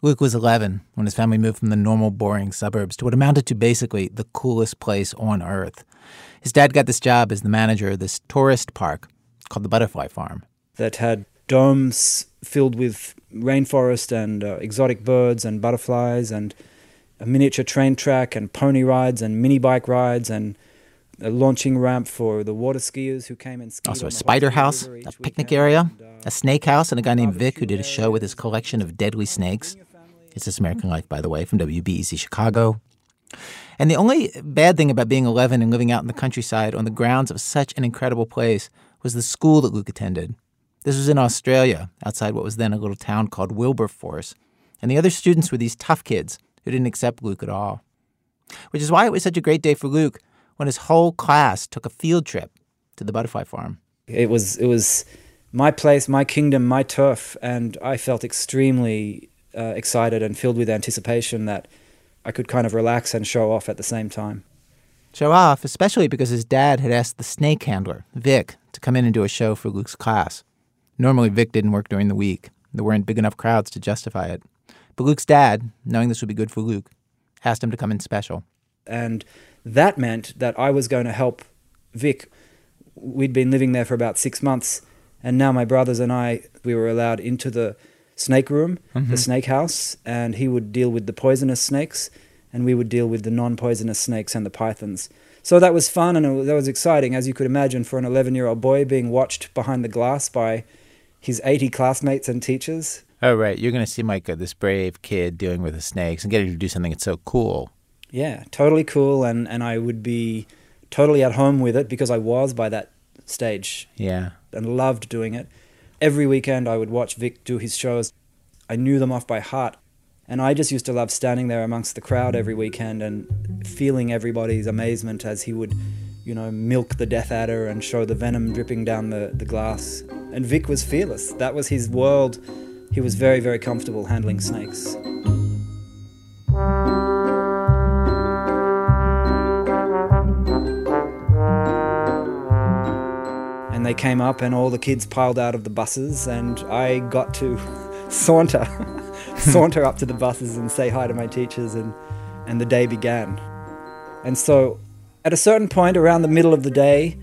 Luke was 11 when his family moved from the normal, boring suburbs to what amounted to basically the coolest place on earth. His dad got this job as the manager of this tourist park called the Butterfly Farm. That had domes filled with rainforest and uh, exotic birds and butterflies and a miniature train track and pony rides and mini bike rides and a launching ramp for the water skiers who came and skied. Also, a spider house, a picnic weekend, area, uh, a snake house, and a guy named Vic who did a show with his collection of deadly snakes. It's This American Life, by the way, from WBEZ Chicago. And the only bad thing about being 11 and living out in the countryside on the grounds of such an incredible place was the school that Luke attended. This was in Australia, outside what was then a little town called Wilberforce. And the other students were these tough kids who didn't accept Luke at all. Which is why it was such a great day for Luke when his whole class took a field trip to the butterfly farm. It was it was my place, my kingdom, my turf, and I felt extremely uh, excited and filled with anticipation that I could kind of relax and show off at the same time. Show off, especially because his dad had asked the snake handler, Vic, to come in and do a show for Luke's class. Normally, Vic didn't work during the week. There weren't big enough crowds to justify it. But Luke's dad, knowing this would be good for Luke, asked him to come in special. And that meant that I was going to help Vic. We'd been living there for about six months, and now my brothers and I, we were allowed into the snake room, the snake house, and he would deal with the poisonous snakes, and we would deal with the non poisonous snakes and the pythons. So that was fun and it was, that was exciting, as you could imagine, for an 11 year old boy being watched behind the glass by his 80 classmates and teachers. Oh, right. You're going to see uh, this brave kid dealing with the snakes and getting to do something that's so cool. Yeah, totally cool, and, and I would be totally at home with it because I was by that stage Yeah. and loved doing it. Every weekend I would watch Vic do his shows. I knew them off by heart. And I just used to love standing there amongst the crowd every weekend and feeling everybody's amazement as he would, you know, milk the death adder and show the venom dripping down the, the glass. And Vic was fearless. That was his world. He was very, very comfortable handling snakes. They came up and all the kids piled out of the buses and I got to saunter saunter up to the buses and say hi to my teachers and and the day began. And so at a certain point around the middle of the day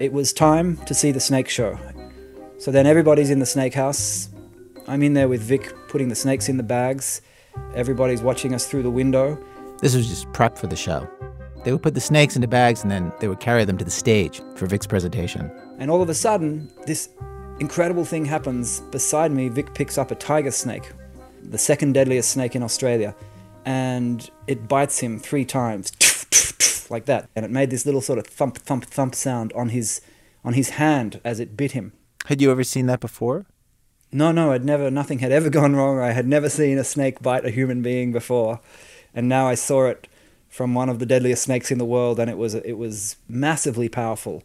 it was time to see the snake show. So then everybody's in the snake house. I'm in there with Vic putting the snakes in the bags. Everybody's watching us through the window. This was just prep for the show. They would put the snakes into bags and then they would carry them to the stage for Vic's presentation. And all of a sudden, this incredible thing happens. Beside me, Vic picks up a tiger snake, the second deadliest snake in Australia, and it bites him three times, like that. And it made this little sort of thump, thump, thump sound on his, on his hand as it bit him. Had you ever seen that before? No, no, I'd never, nothing had ever gone wrong. I had never seen a snake bite a human being before, and now I saw it from one of the deadliest snakes in the world, and it was, it was massively powerful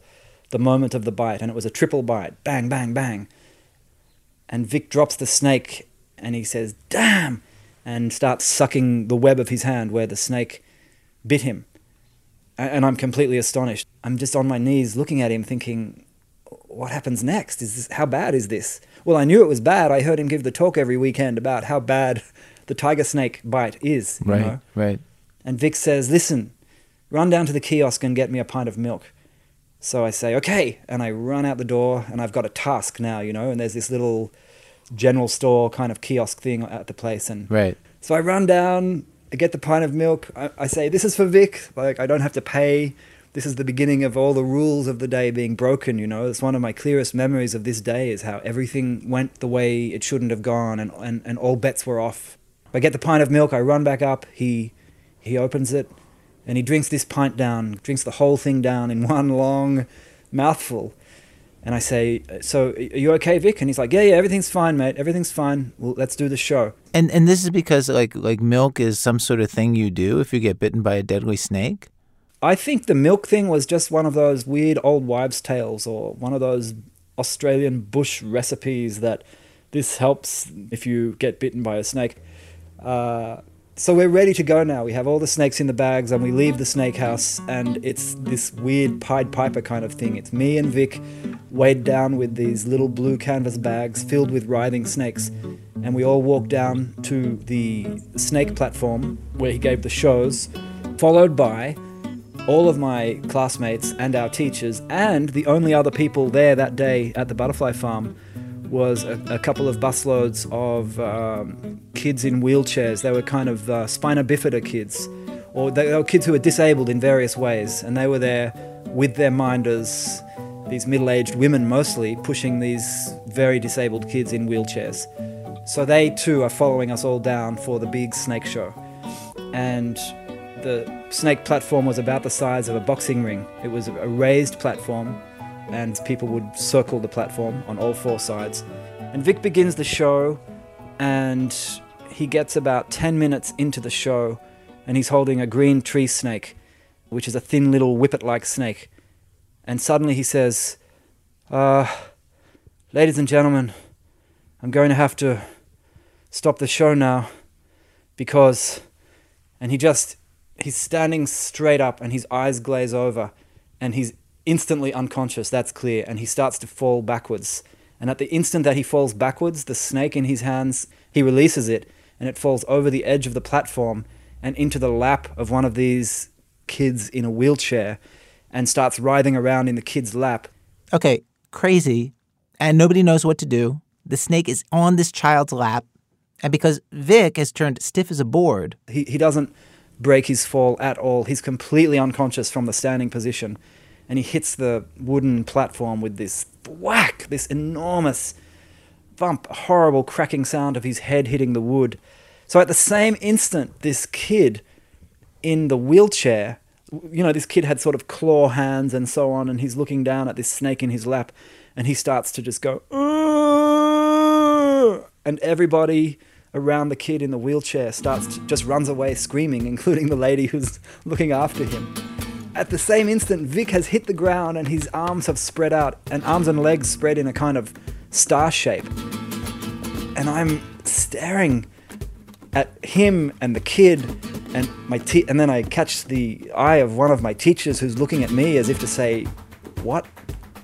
the moment of the bite, and it was a triple bite bang, bang, bang. And Vic drops the snake and he says, Damn! and starts sucking the web of his hand where the snake bit him. And I'm completely astonished. I'm just on my knees looking at him, thinking, What happens next? Is this, how bad is this? Well, I knew it was bad. I heard him give the talk every weekend about how bad the tiger snake bite is. you know? right. And Vic says, Listen, run down to the kiosk and get me a pint of milk. So I say, Okay. And I run out the door and I've got a task now, you know, and there's this little general store kind of kiosk thing at the place. And Right. so I run down, I get the pint of milk. I, I say, This is for Vic. Like, I don't have to pay. This is the beginning of all the rules of the day being broken, you know. It's one of my clearest memories of this day is how everything went the way it shouldn't have gone and, and, and all bets were off. I get the pint of milk, I run back up, he he opens it and he drinks this pint down, drinks the whole thing down in one long mouthful. And I say, So are you okay, Vic? And he's like, Yeah, yeah, everything's fine, mate. Everything's fine. Well, let's do the show. And and this is because like like milk is some sort of thing you do if you get bitten by a deadly snake. I think the milk thing was just one of those weird old wives' tales or one of those Australian bush recipes that this helps if you get bitten by a snake. Uh, So we're ready to go now. We have all the snakes in the bags and we leave the snake house and it's this weird Pied Piper kind of thing. It's me and Vic weighed down with these little blue canvas bags filled with writhing snakes and we all walk down to the snake platform where he gave the shows, followed by all of my classmates and our teachers and the only other people there that day at the butterfly farm was a, a couple of busloads of um, kids in wheelchairs. They were kind of uh, spina bifida kids, or they, they were kids who were disabled in various ways, and they were there with their minders, these middle aged women mostly, pushing these very disabled kids in wheelchairs. So they too are following us all down for the big snake show. And the snake platform was about the size of a boxing ring. It was a raised platform and people would circle the platform on all four sides. And Vic begins the show, and he gets about 10 minutes into the show, and he's holding a green tree snake, which is a thin little whippet like snake. And suddenly he says, uh, Ladies and gentlemen, I'm going to have to stop the show now because. And he just. He's standing straight up and his eyes glaze over and he's instantly unconscious, that's clear, and he starts to fall backwards. And at the instant that he falls backwards, the snake in his hands, he releases it, and it falls over the edge of the platform and into the lap of one of these kids in a wheelchair and starts writhing around in the kid's lap. Okay, crazy. And nobody knows what to do. The snake is on this child's lap. And because Vic has turned stiff as a board, he, he doesn't break his fall at all. He's completely unconscious from the standing position and he hits the wooden platform with this whack, this enormous bump, horrible cracking sound of his head hitting the wood. So at the same instant, this kid in the wheelchair, you know, this kid had sort of claw hands and so on, and he's looking down at this snake in his lap, and he starts to just go, and everybody around the kid in the wheelchair starts to, just runs away screaming, including the lady who's looking after him. At the same instant, Vic has hit the ground and his arms have spread out, and arms and legs spread in a kind of star shape. And I'm staring at him and the kid, and my te- and then I catch the eye of one of my teachers who's looking at me as if to say, "What?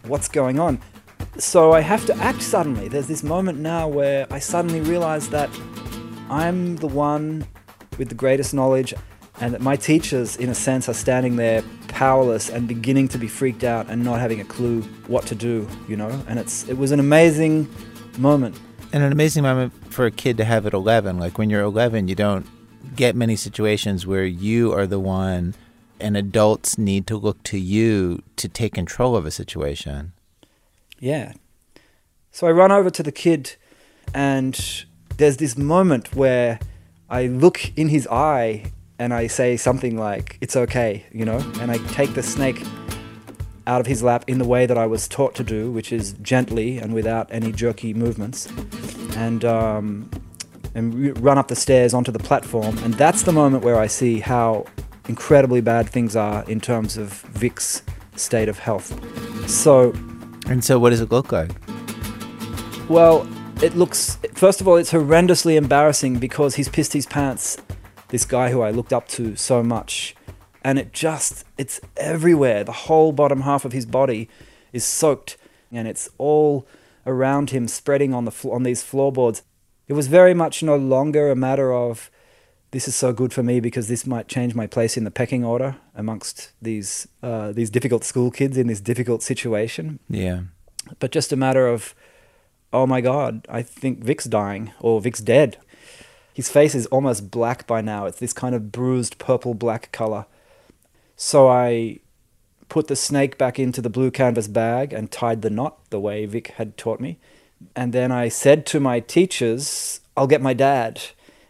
What's going on?" So I have to act suddenly. There's this moment now where I suddenly realize that I'm the one with the greatest knowledge and that my teachers, in a sense, are standing there powerless and beginning to be freaked out and not having a clue what to do, you know? And it's it was an amazing moment. And an amazing moment for a kid to have at 11. Like when you're 11, you don't get many situations where you are the one and adults need to look to you to take control of a situation. Yeah. So I run over to the kid and there's this moment where I look in his eye and I say something like, it's okay, you know, and I take the snake out of his lap in the way that I was taught to do, which is gently and without any jerky movements, and, um, and run up the stairs onto the platform. And that's the moment where I see how incredibly bad things are in terms of Vic's state of health. So. And so, what does it look like? Well, it looks, first of all, it's horrendously embarrassing because he's pissed his pants this guy who I looked up to so much. And it just, it's everywhere. The whole bottom half of his body is soaked and it's all around him, spreading on, the fl- on these floorboards. It was very much no longer a matter of, this is so good for me because this might change my place in the pecking order amongst these uh, these difficult school kids in this difficult situation. Yeah. But just a matter of, oh my God, I think Vic's dying or Vic's dead. His face is almost black by now. It's this kind of bruised purple black color. So I put the snake back into the blue canvas bag and tied the knot the way Vic had taught me. And then I said to my teachers, I'll get my dad.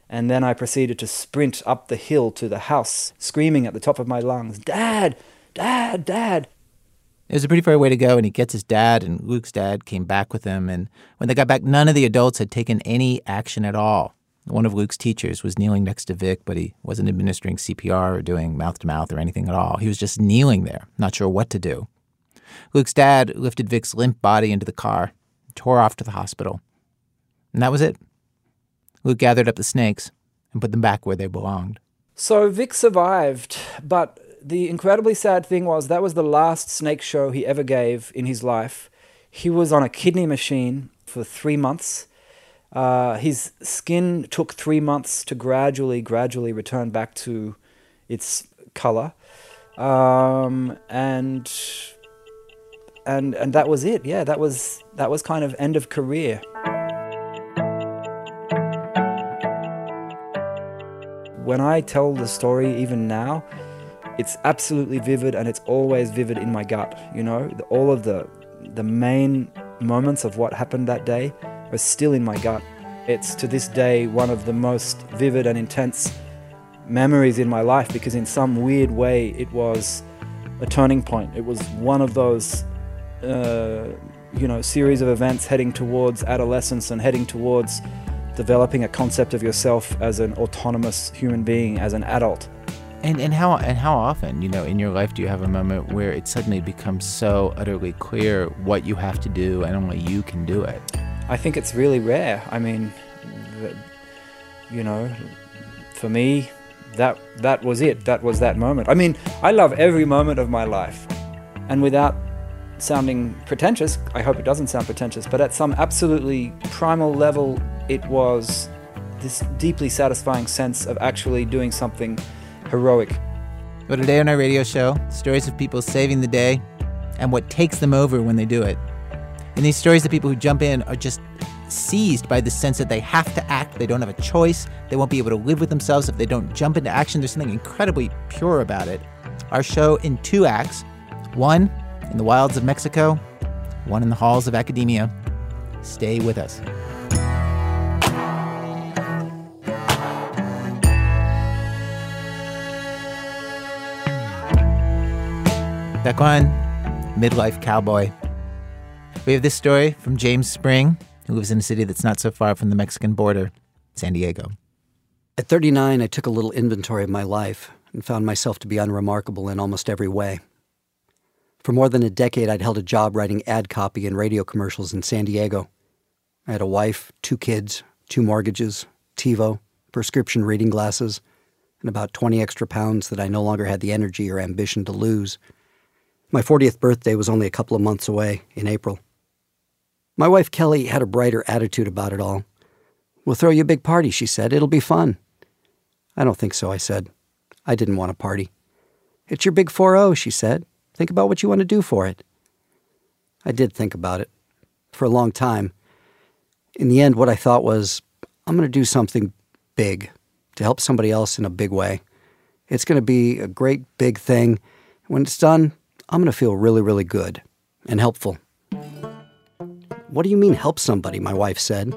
And then I proceeded to sprint up the hill to the house, screaming at the top of my lungs, Dad! Dad! Dad! It was a pretty far way to go, and he gets his dad, and Luke's dad came back with him. And when they got back, none of the adults had taken any action at all. One of Luke's teachers was kneeling next to Vic, but he wasn't administering CPR or doing mouth to mouth or anything at all. He was just kneeling there, not sure what to do. Luke's dad lifted Vic's limp body into the car, tore off to the hospital. And that was it. Luke gathered up the snakes and put them back where they belonged. So Vic survived, but the incredibly sad thing was that was the last snake show he ever gave in his life. He was on a kidney machine for three months. Uh, his skin took three months to gradually, gradually return back to its color, um, and and and that was it. Yeah, that was that was kind of end of career. When I tell the story, even now, it's absolutely vivid, and it's always vivid in my gut. You know, all of the the main moments of what happened that day are still in my gut. It's to this day one of the most vivid and intense memories in my life because, in some weird way, it was a turning point. It was one of those, uh, you know, series of events heading towards adolescence and heading towards developing a concept of yourself as an autonomous human being, as an adult. And and how and how often, you know, in your life do you have a moment where it suddenly becomes so utterly clear what you have to do and only you can do it? I think it's really rare. I mean, you know, for me, that that was it. That was that moment. I mean, I love every moment of my life, and without sounding pretentious, I hope it doesn't sound pretentious, but at some absolutely primal level, it was this deeply satisfying sense of actually doing something heroic. Well, today on our radio show, stories of people saving the day and what takes them over when they do it. In these stories, the people who jump in are just seized by the sense that they have to act, they don't have a choice, they won't be able to live with themselves if they don't jump into action. There's something incredibly pure about it. Our show in two acts one in the wilds of Mexico, one in the halls of academia. Stay with us. On Midlife Cowboy. We have this story from James Spring, who lives in a city that's not so far from the Mexican border, San Diego. At 39, I took a little inventory of my life and found myself to be unremarkable in almost every way. For more than a decade, I'd held a job writing ad copy and radio commercials in San Diego. I had a wife, two kids, two mortgages, TiVo, prescription reading glasses, and about 20 extra pounds that I no longer had the energy or ambition to lose. My 40th birthday was only a couple of months away, in April. My wife Kelly had a brighter attitude about it all. We'll throw you a big party, she said. It'll be fun. I don't think so, I said. I didn't want a party. It's your big 4 0, she said. Think about what you want to do for it. I did think about it for a long time. In the end, what I thought was, I'm going to do something big to help somebody else in a big way. It's going to be a great big thing. When it's done, I'm going to feel really, really good and helpful. What do you mean, help somebody? My wife said.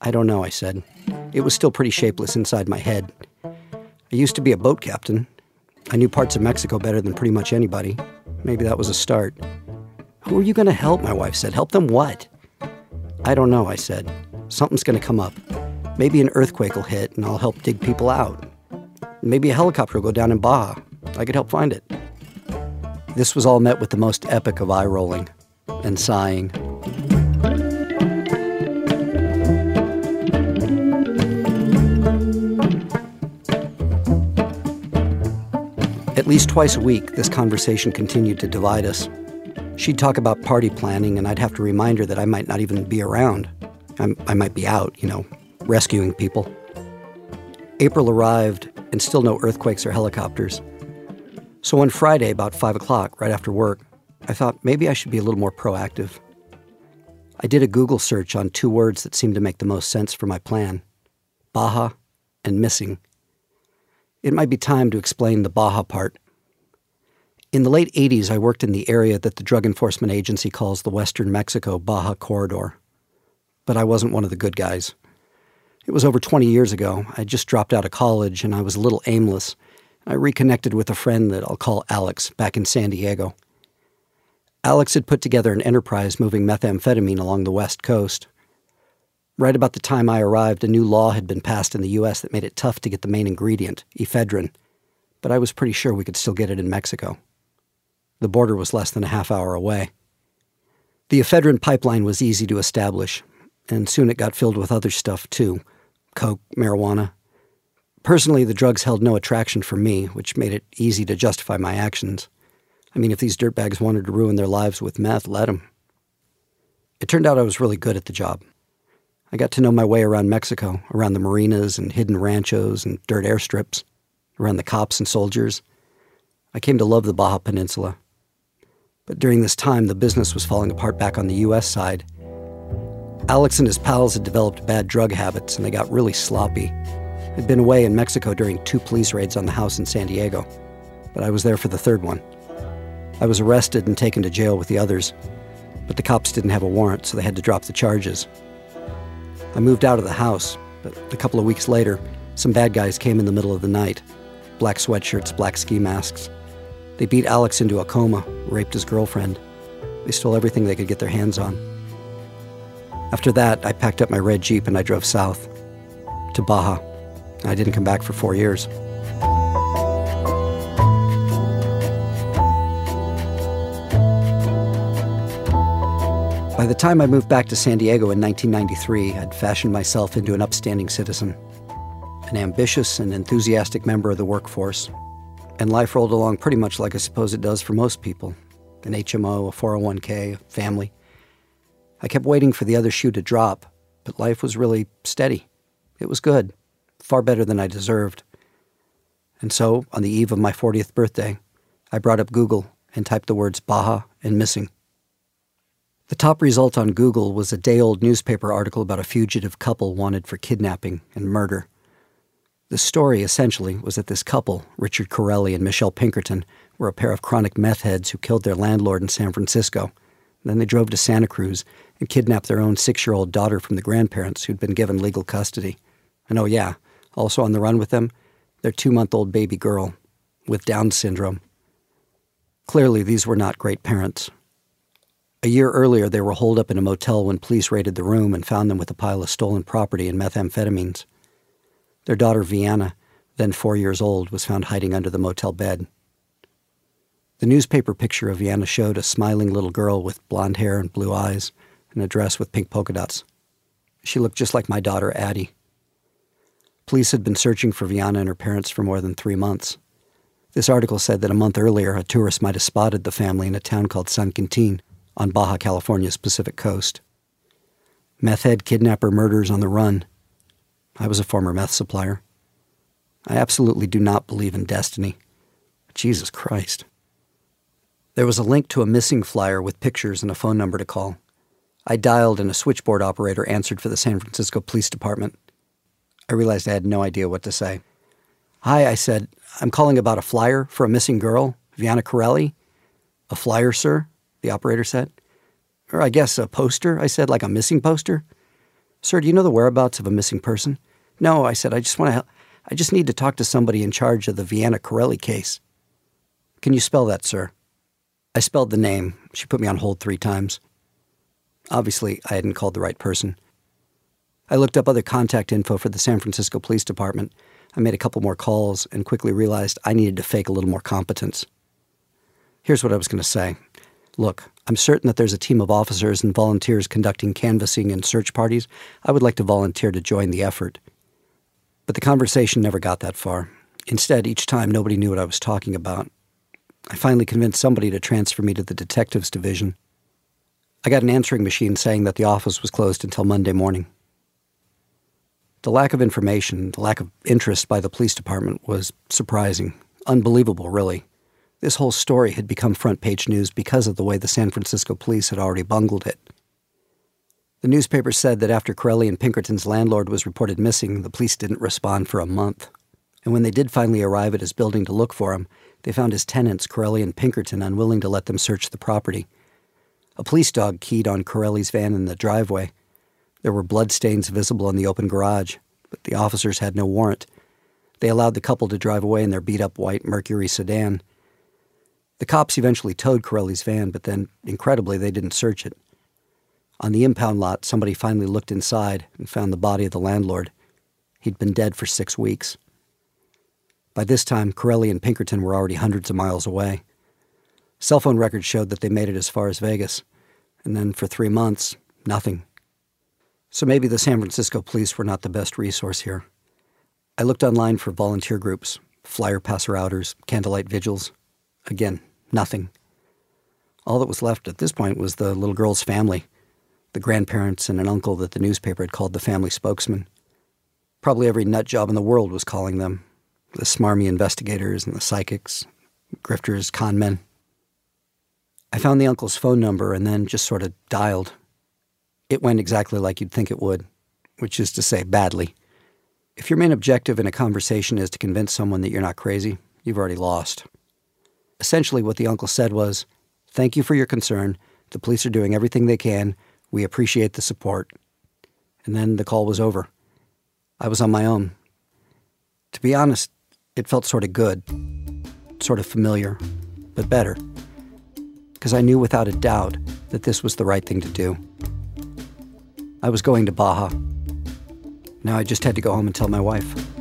I don't know, I said. It was still pretty shapeless inside my head. I used to be a boat captain. I knew parts of Mexico better than pretty much anybody. Maybe that was a start. Who are you going to help? My wife said. Help them what? I don't know, I said. Something's going to come up. Maybe an earthquake will hit and I'll help dig people out. Maybe a helicopter will go down in Baja. I could help find it. This was all met with the most epic of eye rolling and sighing. At least twice a week, this conversation continued to divide us. She'd talk about party planning, and I'd have to remind her that I might not even be around. I'm, i might be out, you know, rescuing people. April arrived, and still no earthquakes or helicopters. So one Friday, about 5 o'clock, right after work, I thought maybe I should be a little more proactive. I did a Google search on two words that seemed to make the most sense for my plan Baja and missing. It might be time to explain the Baja part. In the late 80s, I worked in the area that the Drug Enforcement Agency calls the Western Mexico Baja Corridor. But I wasn't one of the good guys. It was over 20 years ago. I just dropped out of college and I was a little aimless I reconnected with a friend that I'll call Alex back in San Diego. Alex had put together an enterprise moving methamphetamine along the West Coast. Right about the time I arrived, a new law had been passed in the U.S. that made it tough to get the main ingredient, ephedrine, but I was pretty sure we could still get it in Mexico. The border was less than a half hour away. The ephedrine pipeline was easy to establish, and soon it got filled with other stuff too coke, marijuana, Personally, the drugs held no attraction for me, which made it easy to justify my actions. I mean, if these dirtbags wanted to ruin their lives with meth, let them. It turned out I was really good at the job. I got to know my way around Mexico, around the marinas and hidden ranchos and dirt airstrips, around the cops and soldiers. I came to love the Baja Peninsula. But during this time, the business was falling apart back on the U.S. side. Alex and his pals had developed bad drug habits and they got really sloppy. I'd been away in Mexico during two police raids on the house in San Diego, but I was there for the third one. I was arrested and taken to jail with the others, but the cops didn't have a warrant, so they had to drop the charges. I moved out of the house, but a couple of weeks later, some bad guys came in the middle of the night black sweatshirts, black ski masks. They beat Alex into a coma, raped his girlfriend. They stole everything they could get their hands on. After that, I packed up my red Jeep and I drove south to Baja. I didn't come back for four years. By the time I moved back to San Diego in 1993, I'd fashioned myself into an upstanding citizen, an ambitious and enthusiastic member of the workforce. And life rolled along pretty much like I suppose it does for most people an HMO, a 401k, a family. I kept waiting for the other shoe to drop, but life was really steady. It was good, far better than I deserved. And so, on the eve of my 40th birthday, I brought up Google and typed the words Baja and missing. The top result on Google was a day old newspaper article about a fugitive couple wanted for kidnapping and murder. The story, essentially, was that this couple, Richard Corelli and Michelle Pinkerton, were a pair of chronic meth heads who killed their landlord in San Francisco. Then they drove to Santa Cruz and kidnapped their own six year old daughter from the grandparents who'd been given legal custody. And oh, yeah, also on the run with them, their two month old baby girl with Down syndrome. Clearly, these were not great parents. A year earlier, they were holed up in a motel when police raided the room and found them with a pile of stolen property and methamphetamines. Their daughter, Vianna, then four years old, was found hiding under the motel bed. The newspaper picture of Vianna showed a smiling little girl with blonde hair and blue eyes and a dress with pink polka dots. She looked just like my daughter, Addie. Police had been searching for Vianna and her parents for more than three months. This article said that a month earlier, a tourist might have spotted the family in a town called San Quintin on Baja California's Pacific coast. Meth head kidnapper murders on the run. I was a former meth supplier. I absolutely do not believe in destiny. Jesus Christ. There was a link to a missing flyer with pictures and a phone number to call. I dialed and a switchboard operator answered for the San Francisco Police Department. I realized I had no idea what to say. Hi, I said. I'm calling about a flyer for a missing girl, Vianna Corelli. A flyer, sir? The operator said. Or I guess a poster, I said, like a missing poster. Sir, do you know the whereabouts of a missing person? No, I said, I just want to I just need to talk to somebody in charge of the Vianna Corelli case. Can you spell that, sir? I spelled the name. She put me on hold three times. Obviously, I hadn't called the right person. I looked up other contact info for the San Francisco Police Department. I made a couple more calls and quickly realized I needed to fake a little more competence. Here's what I was going to say Look, I'm certain that there's a team of officers and volunteers conducting canvassing and search parties. I would like to volunteer to join the effort. But the conversation never got that far. Instead, each time nobody knew what I was talking about. I finally convinced somebody to transfer me to the detectives division. I got an answering machine saying that the office was closed until Monday morning. The lack of information, the lack of interest by the police department was surprising, unbelievable, really. This whole story had become front page news because of the way the San Francisco police had already bungled it. The newspaper said that after Corelli and Pinkerton's landlord was reported missing, the police didn't respond for a month. And when they did finally arrive at his building to look for him, they found his tenants, Corelli and Pinkerton, unwilling to let them search the property. A police dog keyed on Corelli's van in the driveway. There were bloodstains visible in the open garage, but the officers had no warrant. They allowed the couple to drive away in their beat up white Mercury sedan. The cops eventually towed Corelli's van, but then, incredibly, they didn't search it. On the impound lot, somebody finally looked inside and found the body of the landlord. He'd been dead for six weeks. By this time, Corelli and Pinkerton were already hundreds of miles away. Cell phone records showed that they made it as far as Vegas, and then for three months, nothing. So maybe the San Francisco police were not the best resource here. I looked online for volunteer groups, flyer passer outers, candlelight vigils. Again, nothing. All that was left at this point was the little girl's family, the grandparents and an uncle that the newspaper had called the family spokesman. Probably every nut job in the world was calling them the smarmy investigators and the psychics, grifters, con men. I found the uncle's phone number and then just sort of dialed. It went exactly like you'd think it would, which is to say, badly. If your main objective in a conversation is to convince someone that you're not crazy, you've already lost. Essentially, what the uncle said was Thank you for your concern. The police are doing everything they can. We appreciate the support. And then the call was over. I was on my own. To be honest, it felt sort of good, sort of familiar, but better. Because I knew without a doubt that this was the right thing to do. I was going to Baja. Now I just had to go home and tell my wife.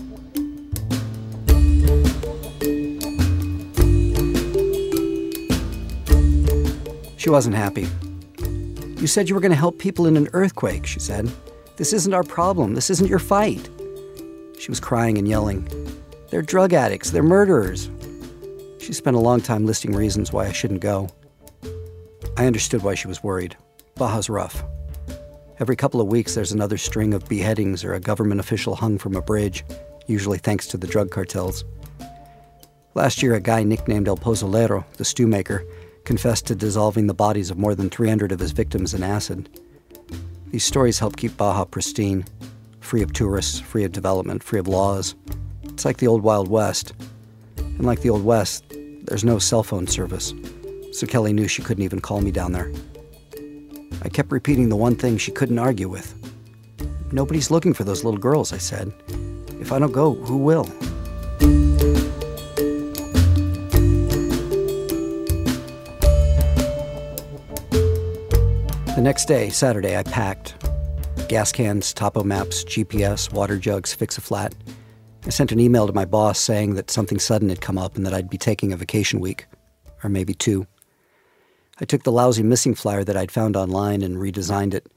She wasn't happy. You said you were going to help people in an earthquake, she said. This isn't our problem. This isn't your fight. She was crying and yelling. They're drug addicts. They're murderers. She spent a long time listing reasons why I shouldn't go. I understood why she was worried. Baja's rough. Every couple of weeks, there's another string of beheadings or a government official hung from a bridge, usually thanks to the drug cartels. Last year, a guy nicknamed El Pozolero, the stew maker, confessed to dissolving the bodies of more than 300 of his victims in acid. These stories help keep Baja pristine, free of tourists, free of development, free of laws. It's like the old Wild West. And like the Old West, there's no cell phone service, so Kelly knew she couldn't even call me down there. I kept repeating the one thing she couldn't argue with. Nobody's looking for those little girls, I said. If I don't go, who will? Next day, Saturday, I packed gas cans, topo maps, GPS, water jugs, fix a flat. I sent an email to my boss saying that something sudden had come up and that I'd be taking a vacation week, or maybe two. I took the lousy missing flyer that I'd found online and redesigned it.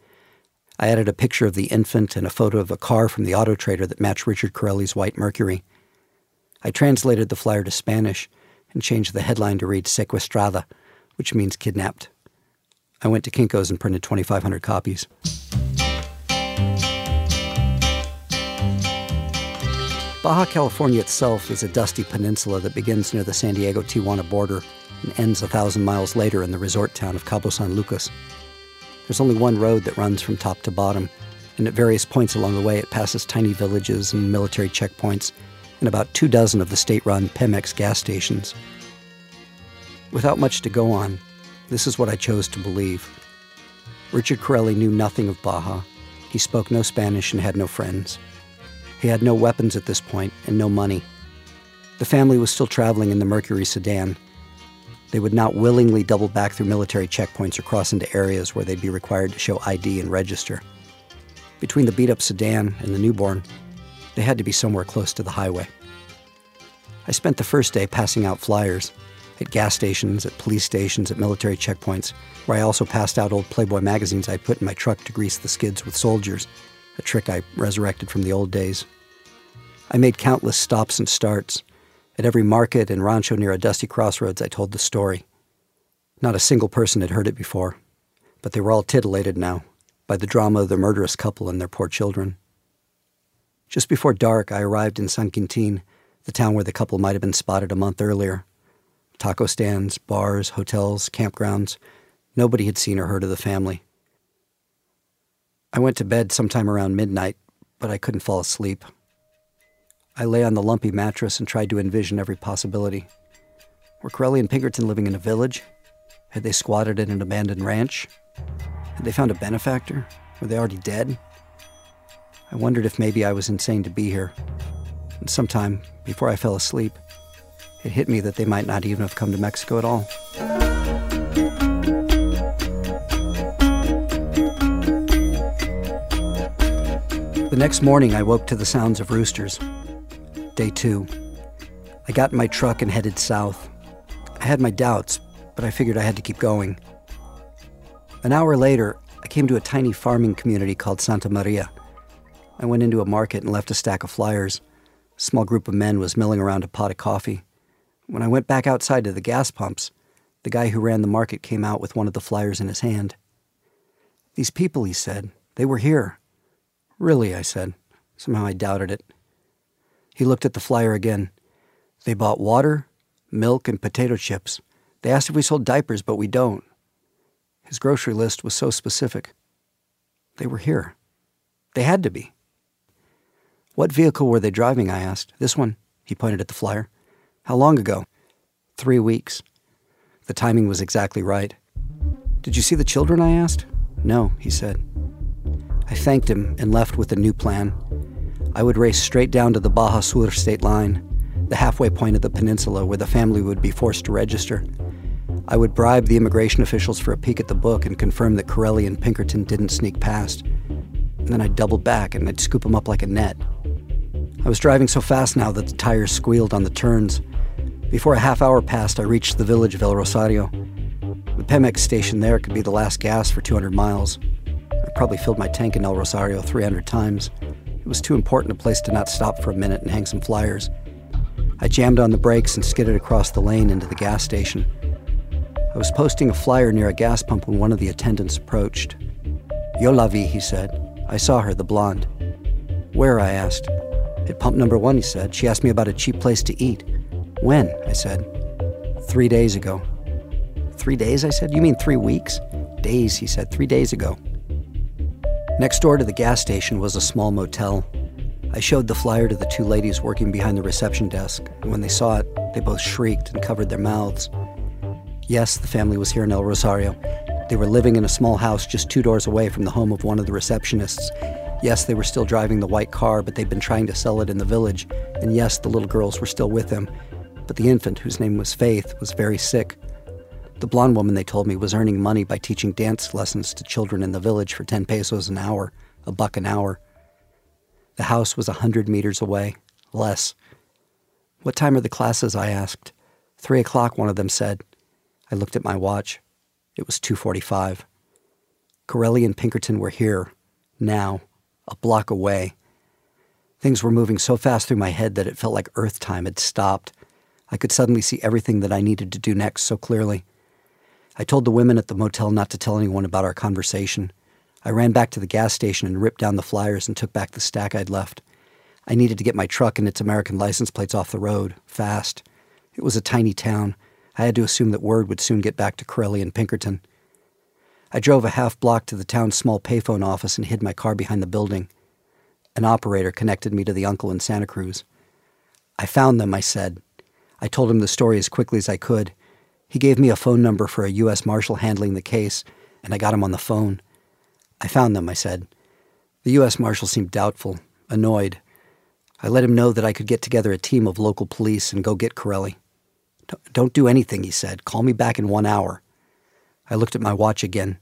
I added a picture of the infant and a photo of a car from the auto trader that matched Richard Corelli's white Mercury. I translated the flyer to Spanish and changed the headline to read Secuestrada, which means kidnapped. I went to Kinko's and printed 2,500 copies. Baja California itself is a dusty peninsula that begins near the San Diego Tijuana border and ends a thousand miles later in the resort town of Cabo San Lucas. There's only one road that runs from top to bottom, and at various points along the way, it passes tiny villages and military checkpoints and about two dozen of the state run Pemex gas stations. Without much to go on, this is what I chose to believe. Richard Corelli knew nothing of Baja. He spoke no Spanish and had no friends. He had no weapons at this point and no money. The family was still traveling in the Mercury sedan. They would not willingly double back through military checkpoints or cross into areas where they'd be required to show ID and register. Between the beat up sedan and the newborn, they had to be somewhere close to the highway. I spent the first day passing out flyers at gas stations, at police stations, at military checkpoints, where I also passed out old Playboy magazines I'd put in my truck to grease the skids with soldiers, a trick I resurrected from the old days. I made countless stops and starts. At every market and rancho near a dusty crossroads, I told the story. Not a single person had heard it before, but they were all titillated now by the drama of the murderous couple and their poor children. Just before dark, I arrived in San Quintin, the town where the couple might have been spotted a month earlier taco stands, bars, hotels, campgrounds. Nobody had seen or heard of the family. I went to bed sometime around midnight, but I couldn't fall asleep. I lay on the lumpy mattress and tried to envision every possibility. Were Corelli and Pinkerton living in a village? Had they squatted in an abandoned ranch? Had they found a benefactor? Were they already dead? I wondered if maybe I was insane to be here. And sometime, before I fell asleep, it hit me that they might not even have come to Mexico at all. The next morning, I woke to the sounds of roosters. Day two. I got in my truck and headed south. I had my doubts, but I figured I had to keep going. An hour later, I came to a tiny farming community called Santa Maria. I went into a market and left a stack of flyers. A small group of men was milling around a pot of coffee. When I went back outside to the gas pumps, the guy who ran the market came out with one of the flyers in his hand. These people, he said, they were here. Really, I said. Somehow I doubted it. He looked at the flyer again. They bought water, milk, and potato chips. They asked if we sold diapers, but we don't. His grocery list was so specific. They were here. They had to be. What vehicle were they driving? I asked. This one. He pointed at the flyer. How long ago? Three weeks. The timing was exactly right. Did you see the children? I asked. No, he said. I thanked him and left with a new plan. I would race straight down to the Baja Sur state line, the halfway point of the peninsula where the family would be forced to register. I would bribe the immigration officials for a peek at the book and confirm that Corelli and Pinkerton didn't sneak past. And then I'd double back and I'd scoop them up like a net. I was driving so fast now that the tires squealed on the turns. Before a half hour passed, I reached the village of El Rosario. The Pemex station there could be the last gas for 200 miles. I probably filled my tank in El Rosario 300 times. It was too important a place to not stop for a minute and hang some flyers. I jammed on the brakes and skidded across the lane into the gas station. I was posting a flyer near a gas pump when one of the attendants approached. Yo la vi, he said. I saw her, the blonde. Where? I asked. At pump number one, he said. She asked me about a cheap place to eat. When? I said. Three days ago. Three days? I said. You mean three weeks? Days, he said. Three days ago. Next door to the gas station was a small motel. I showed the flyer to the two ladies working behind the reception desk, and when they saw it, they both shrieked and covered their mouths. Yes, the family was here in El Rosario. They were living in a small house just two doors away from the home of one of the receptionists. Yes, they were still driving the white car, but they'd been trying to sell it in the village. And yes, the little girls were still with them. But the infant, whose name was Faith, was very sick. The blonde woman, they told me, was earning money by teaching dance lessons to children in the village for 10 pesos an hour, a buck an hour. The house was a hundred meters away, less. What time are the classes? I asked. Three o'clock, one of them said. I looked at my watch. It was 2:45. Corelli and Pinkerton were here, now, a block away. Things were moving so fast through my head that it felt like Earth time had stopped. I could suddenly see everything that I needed to do next so clearly. I told the women at the motel not to tell anyone about our conversation. I ran back to the gas station and ripped down the flyers and took back the stack I'd left. I needed to get my truck and its American license plates off the road, fast. It was a tiny town. I had to assume that word would soon get back to Corelli and Pinkerton. I drove a half block to the town's small payphone office and hid my car behind the building. An operator connected me to the uncle in Santa Cruz. I found them, I said. I told him the story as quickly as I could. He gave me a phone number for a U.S. Marshal handling the case, and I got him on the phone. I found them, I said. The U.S. Marshal seemed doubtful, annoyed. I let him know that I could get together a team of local police and go get Corelli. Don't do anything, he said. Call me back in one hour. I looked at my watch again.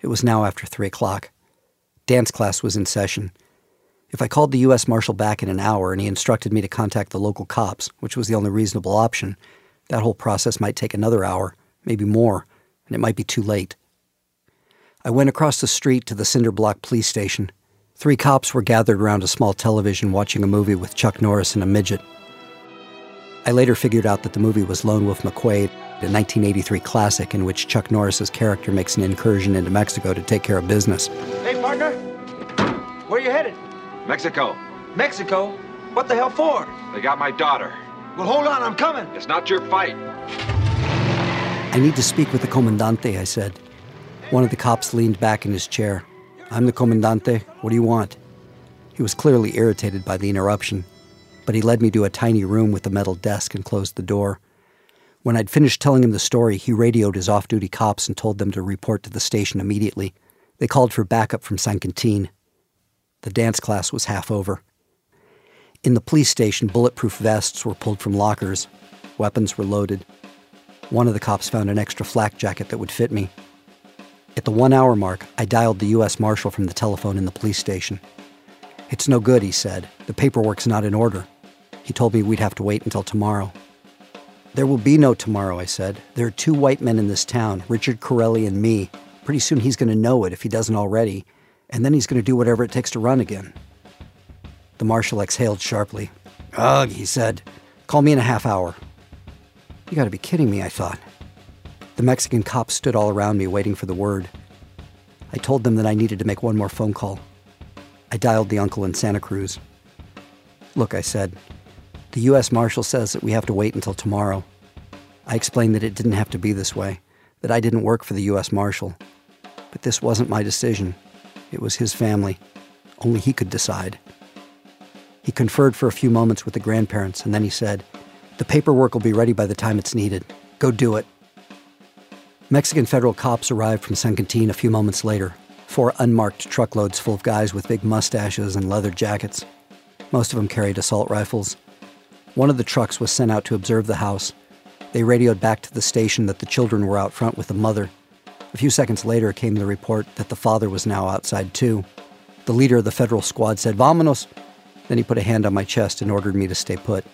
It was now after three o'clock. Dance class was in session. If I called the U.S. Marshal back in an hour and he instructed me to contact the local cops, which was the only reasonable option, that whole process might take another hour, maybe more, and it might be too late. I went across the street to the Cinder Block police station. Three cops were gathered around a small television watching a movie with Chuck Norris and a midget. I later figured out that the movie was Lone Wolf McQuade, a 1983 classic in which Chuck Norris's character makes an incursion into Mexico to take care of business. Hey, partner, where you headed? Mexico. Mexico? What the hell for? They got my daughter. Well, hold on, I'm coming. It's not your fight. I need to speak with the comandante, I said. One of the cops leaned back in his chair. I'm the comandante. What do you want? He was clearly irritated by the interruption but he led me to a tiny room with a metal desk and closed the door. When I'd finished telling him the story, he radioed his off duty cops and told them to report to the station immediately. They called for backup from San Quintin. The dance class was half over. In the police station, bulletproof vests were pulled from lockers. Weapons were loaded. One of the cops found an extra flak jacket that would fit me. At the one hour mark, I dialed the U.S. Marshal from the telephone in the police station. It's no good, he said. The paperwork's not in order. He told me we'd have to wait until tomorrow. There will be no tomorrow, I said. There are two white men in this town, Richard Corelli and me. Pretty soon he's going to know it if he doesn't already, and then he's going to do whatever it takes to run again. The marshal exhaled sharply. Ugh, he said. Call me in a half hour. You gotta be kidding me, I thought. The Mexican cops stood all around me waiting for the word. I told them that I needed to make one more phone call. I dialed the uncle in Santa Cruz. Look, I said, the U.S. Marshal says that we have to wait until tomorrow. I explained that it didn't have to be this way, that I didn't work for the U.S. Marshal. But this wasn't my decision. It was his family. Only he could decide. He conferred for a few moments with the grandparents, and then he said, The paperwork will be ready by the time it's needed. Go do it. Mexican federal cops arrived from San Quintin a few moments later, four unmarked truckloads full of guys with big mustaches and leather jackets. Most of them carried assault rifles. One of the trucks was sent out to observe the house. They radioed back to the station that the children were out front with the mother. A few seconds later came the report that the father was now outside too. The leader of the federal squad said, Vamonos! Then he put a hand on my chest and ordered me to stay put.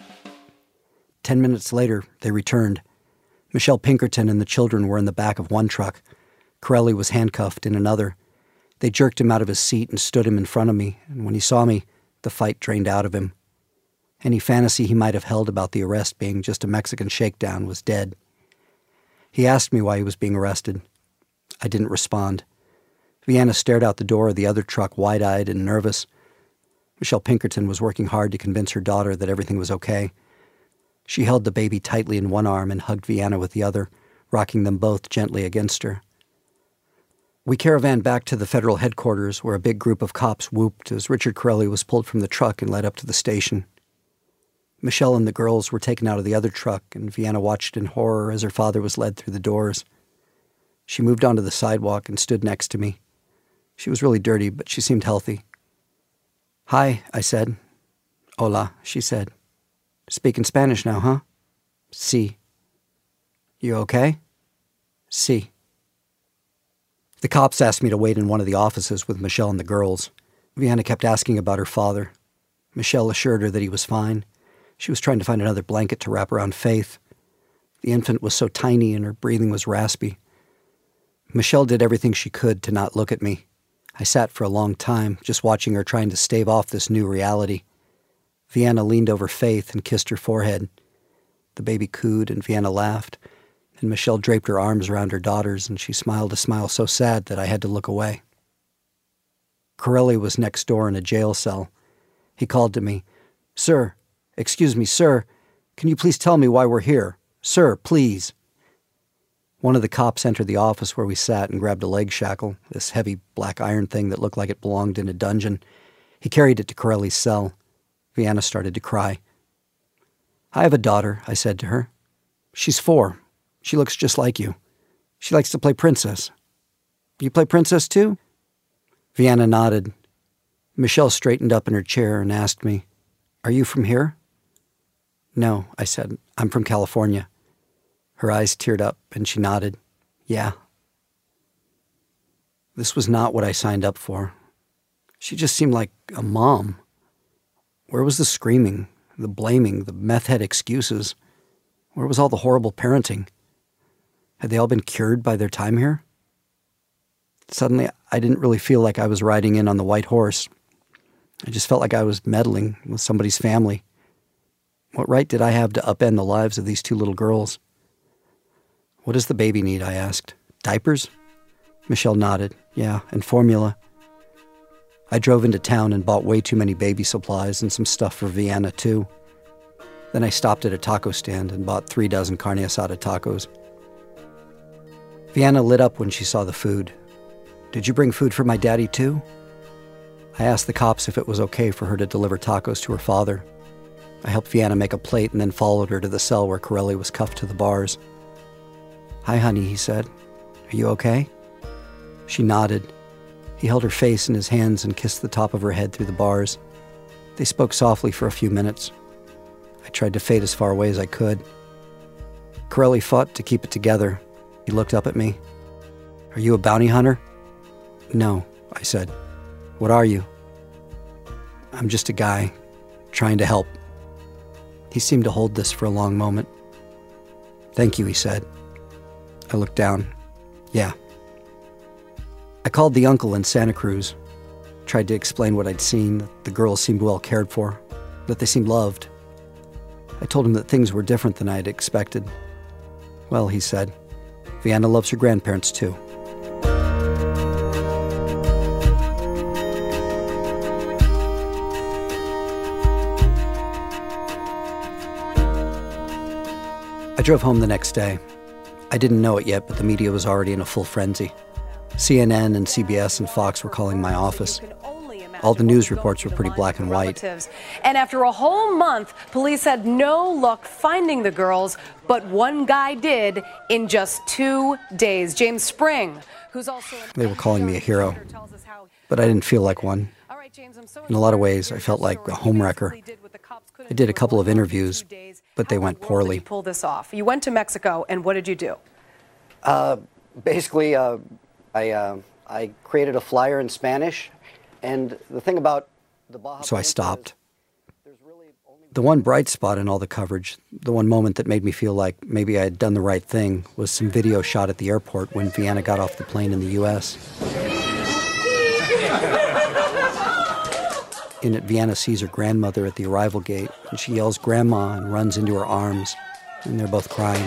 Ten minutes later, they returned. Michelle Pinkerton and the children were in the back of one truck. Corelli was handcuffed in another. They jerked him out of his seat and stood him in front of me, and when he saw me, the fight drained out of him. Any fantasy he might have held about the arrest being just a Mexican shakedown was dead. He asked me why he was being arrested. I didn't respond. Vianna stared out the door of the other truck, wide eyed and nervous. Michelle Pinkerton was working hard to convince her daughter that everything was okay. She held the baby tightly in one arm and hugged Vianna with the other, rocking them both gently against her. We caravaned back to the federal headquarters where a big group of cops whooped as Richard Corelli was pulled from the truck and led up to the station. Michelle and the girls were taken out of the other truck, and Vianna watched in horror as her father was led through the doors. She moved onto the sidewalk and stood next to me. She was really dirty, but she seemed healthy. Hi, I said. Hola, she said. Speaking Spanish now, huh? Si. You okay? Si. The cops asked me to wait in one of the offices with Michelle and the girls. Vianna kept asking about her father. Michelle assured her that he was fine. She was trying to find another blanket to wrap around Faith. The infant was so tiny and her breathing was raspy. Michelle did everything she could to not look at me. I sat for a long time, just watching her trying to stave off this new reality. Vianna leaned over Faith and kissed her forehead. The baby cooed and Vianna laughed, and Michelle draped her arms around her daughters and she smiled a smile so sad that I had to look away. Corelli was next door in a jail cell. He called to me, Sir, excuse me, sir, can you please tell me why we're here? Sir, please. One of the cops entered the office where we sat and grabbed a leg shackle, this heavy black iron thing that looked like it belonged in a dungeon. He carried it to Corelli's cell. Vianna started to cry. I have a daughter, I said to her. She's four. She looks just like you. She likes to play princess. You play princess too? Vianna nodded. Michelle straightened up in her chair and asked me, Are you from here? No, I said. I'm from California. Her eyes teared up and she nodded. Yeah. This was not what I signed up for. She just seemed like a mom. Where was the screaming, the blaming, the meth head excuses? Where was all the horrible parenting? Had they all been cured by their time here? Suddenly, I didn't really feel like I was riding in on the white horse. I just felt like I was meddling with somebody's family. What right did I have to upend the lives of these two little girls? What does the baby need? I asked. Diapers? Michelle nodded. Yeah, and formula. I drove into town and bought way too many baby supplies and some stuff for Vianna, too. Then I stopped at a taco stand and bought three dozen carne asada tacos. Vianna lit up when she saw the food. Did you bring food for my daddy, too? I asked the cops if it was okay for her to deliver tacos to her father. I helped Vianna make a plate and then followed her to the cell where Corelli was cuffed to the bars. Hi, honey, he said. Are you okay? She nodded. He held her face in his hands and kissed the top of her head through the bars. They spoke softly for a few minutes. I tried to fade as far away as I could. Corelli fought to keep it together. He looked up at me. Are you a bounty hunter? No, I said. What are you? I'm just a guy trying to help. He seemed to hold this for a long moment. Thank you, he said. I looked down. Yeah. I called the uncle in Santa Cruz, tried to explain what I'd seen, that the girls seemed well cared for, that they seemed loved, I told him that things were different than I had expected. Well, he said, Vianna loves her grandparents too. I drove home the next day. I didn't know it yet, but the media was already in a full frenzy. CNN and CBS and Fox were calling my office. All the news reports were pretty black and white. And after a whole month, police had no luck finding the girls, but one guy did in just two days. James Spring, who's also. They were calling me a hero, but I didn't feel like one. In a lot of ways, I felt like a homewrecker. I did a couple of interviews, but they went poorly. you Pull this off. You went to Mexico, and what did you do? Uh, basically, uh, I uh, I created a flyer in Spanish, and the thing about the Baja. So I stopped. The one bright spot in all the coverage, the one moment that made me feel like maybe I had done the right thing, was some video shot at the airport when Vianna got off the plane in the U.S. In it, Vianna sees her grandmother at the arrival gate, and she yells "Grandma" and runs into her arms, and they're both crying.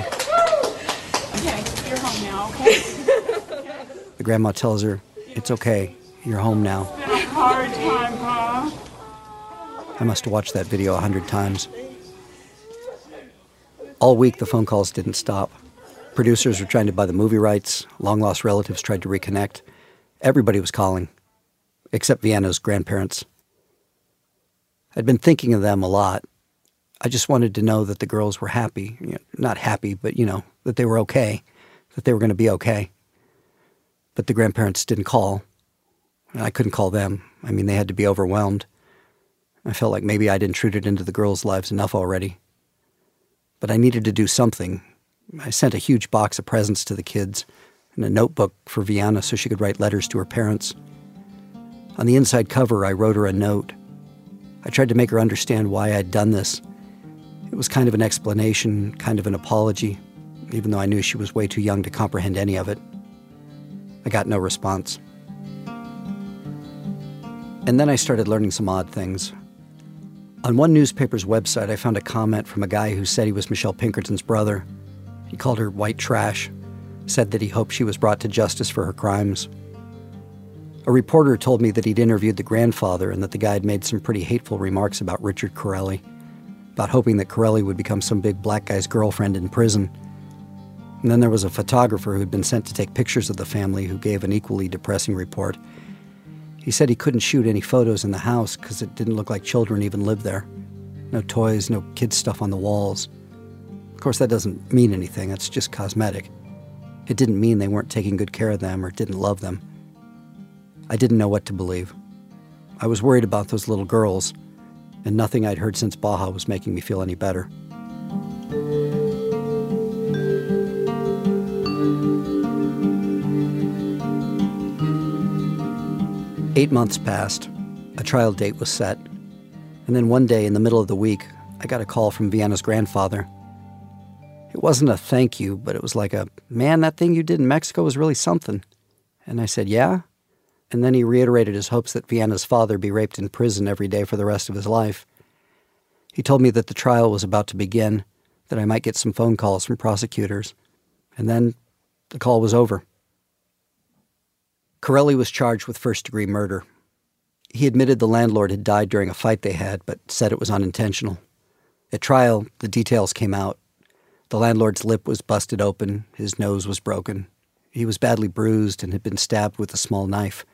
Okay, you're home now. Okay. The grandma tells her, "It's okay. You're home now." It's been a hard time, Pa. I must have watched that video a hundred times. All week, the phone calls didn't stop. Producers were trying to buy the movie rights. Long lost relatives tried to reconnect. Everybody was calling, except Vianna's grandparents. I'd been thinking of them a lot. I just wanted to know that the girls were happy. You know, not happy, but, you know, that they were okay, that they were going to be okay. But the grandparents didn't call. And I couldn't call them. I mean, they had to be overwhelmed. I felt like maybe I'd intruded into the girls' lives enough already. But I needed to do something. I sent a huge box of presents to the kids and a notebook for Vianna so she could write letters to her parents. On the inside cover, I wrote her a note. I tried to make her understand why I'd done this. It was kind of an explanation, kind of an apology, even though I knew she was way too young to comprehend any of it. I got no response. And then I started learning some odd things. On one newspaper's website, I found a comment from a guy who said he was Michelle Pinkerton's brother. He called her white trash, said that he hoped she was brought to justice for her crimes. A reporter told me that he'd interviewed the grandfather and that the guy had made some pretty hateful remarks about Richard Corelli, about hoping that Corelli would become some big black guy's girlfriend in prison. And then there was a photographer who'd been sent to take pictures of the family who gave an equally depressing report. He said he couldn't shoot any photos in the house because it didn't look like children even lived there. No toys, no kids' stuff on the walls. Of course, that doesn't mean anything, it's just cosmetic. It didn't mean they weren't taking good care of them or didn't love them. I didn't know what to believe. I was worried about those little girls, and nothing I'd heard since Baja was making me feel any better. Eight months passed. A trial date was set. And then one day in the middle of the week, I got a call from Vianna's grandfather. It wasn't a thank you, but it was like a, man, that thing you did in Mexico was really something. And I said, yeah? And then he reiterated his hopes that Vianna's father be raped in prison every day for the rest of his life. He told me that the trial was about to begin, that I might get some phone calls from prosecutors. And then the call was over. Corelli was charged with first degree murder. He admitted the landlord had died during a fight they had, but said it was unintentional. At trial, the details came out. The landlord's lip was busted open, his nose was broken. He was badly bruised and had been stabbed with a small knife.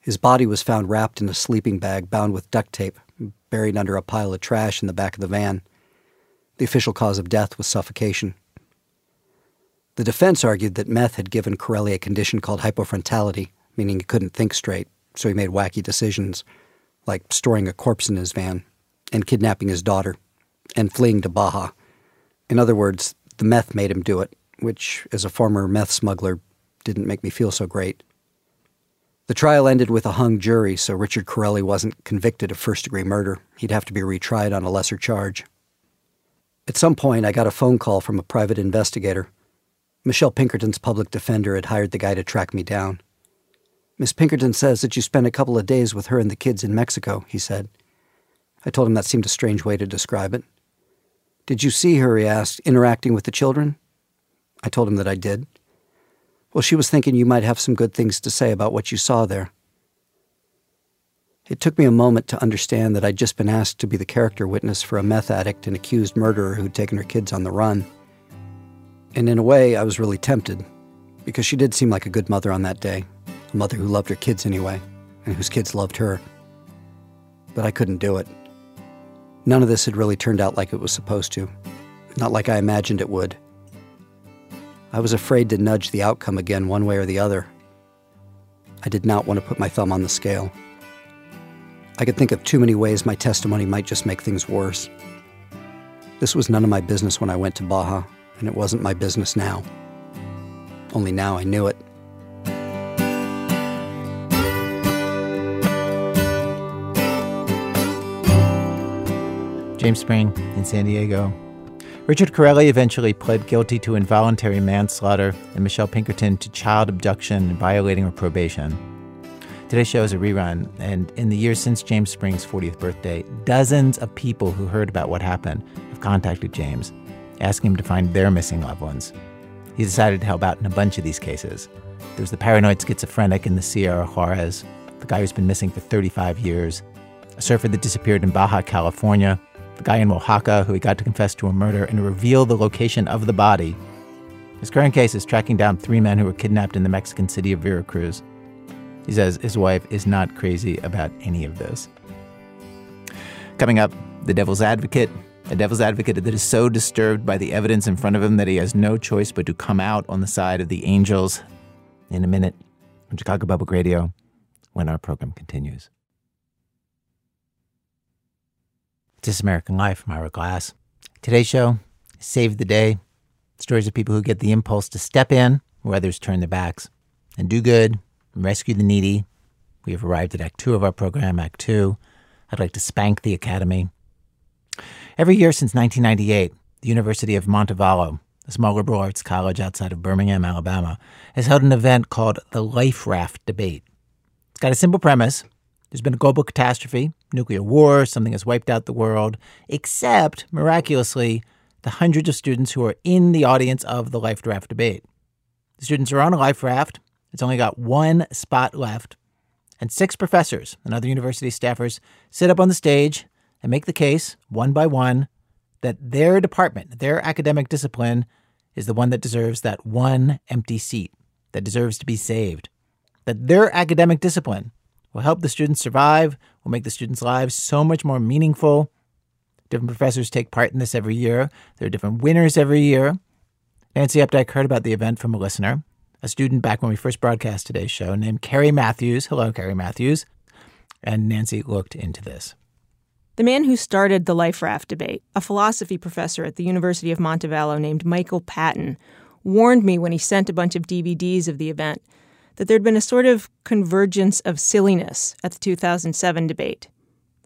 His body was found wrapped in a sleeping bag bound with duct tape, buried under a pile of trash in the back of the van. The official cause of death was suffocation. The defense argued that meth had given Corelli a condition called hypofrontality, meaning he couldn't think straight, so he made wacky decisions, like storing a corpse in his van, and kidnapping his daughter, and fleeing to Baja. In other words, the meth made him do it, which, as a former meth smuggler, didn't make me feel so great. The trial ended with a hung jury, so Richard Corelli wasn't convicted of first degree murder. He'd have to be retried on a lesser charge. At some point, I got a phone call from a private investigator Michelle Pinkerton's public defender had hired the guy to track me down. Miss Pinkerton says that you spent a couple of days with her and the kids in Mexico, he said. I told him that seemed a strange way to describe it. Did you see her, he asked, interacting with the children? I told him that I did. Well, she was thinking you might have some good things to say about what you saw there. It took me a moment to understand that I'd just been asked to be the character witness for a meth addict and accused murderer who'd taken her kids on the run. And in a way, I was really tempted, because she did seem like a good mother on that day, a mother who loved her kids anyway, and whose kids loved her. But I couldn't do it. None of this had really turned out like it was supposed to, not like I imagined it would. I was afraid to nudge the outcome again one way or the other. I did not want to put my thumb on the scale. I could think of too many ways my testimony might just make things worse. This was none of my business when I went to Baja, and it wasn't my business now. Only now I knew it. James Spring in San Diego. Richard Corelli eventually pled guilty to involuntary manslaughter and Michelle Pinkerton to child abduction and violating her probation. Today's show is a rerun, and in the years since James Spring's 40th birthday, dozens of people who heard about what happened have contacted James, asking him to find their missing loved ones. He decided to help out in a bunch of these cases. There's the paranoid schizophrenic in the Sierra Juarez, the guy who's been missing for 35 years, a surfer that disappeared in Baja California, the guy in Oaxaca who he got to confess to a murder and reveal the location of the body. His current case is tracking down three men who were kidnapped in the Mexican city of Veracruz. He says his wife is not crazy about any of this. Coming up, the devil's advocate, a devil's advocate that is so disturbed by the evidence in front of him that he has no choice but to come out on the side of the angels. In a minute on Chicago Public Radio when our program continues. This American Life, I'm Ira Glass. Today's show, Save the Day. Stories of people who get the impulse to step in where others turn their backs and do good and rescue the needy. We have arrived at Act Two of our program, Act Two. I'd like to spank the Academy. Every year since 1998, the University of Montevallo, a small liberal arts college outside of Birmingham, Alabama, has held an event called the Life Raft Debate. It's got a simple premise there's been a global catastrophe, nuclear war, something has wiped out the world, except, miraculously, the hundreds of students who are in the audience of the life raft debate. The students are on a life raft. It's only got one spot left. And six professors and other university staffers sit up on the stage and make the case, one by one, that their department, their academic discipline, is the one that deserves that one empty seat, that deserves to be saved. That their academic discipline will help the students survive, will make the students' lives so much more meaningful. Different professors take part in this every year. There are different winners every year. Nancy Updike heard about the event from a listener, a student back when we first broadcast today's show named Carrie Matthews. Hello, Carrie Matthews. And Nancy looked into this. The man who started the life raft debate, a philosophy professor at the University of Montevallo named Michael Patton, warned me when he sent a bunch of DVDs of the event that there'd been a sort of convergence of silliness at the 2007 debate.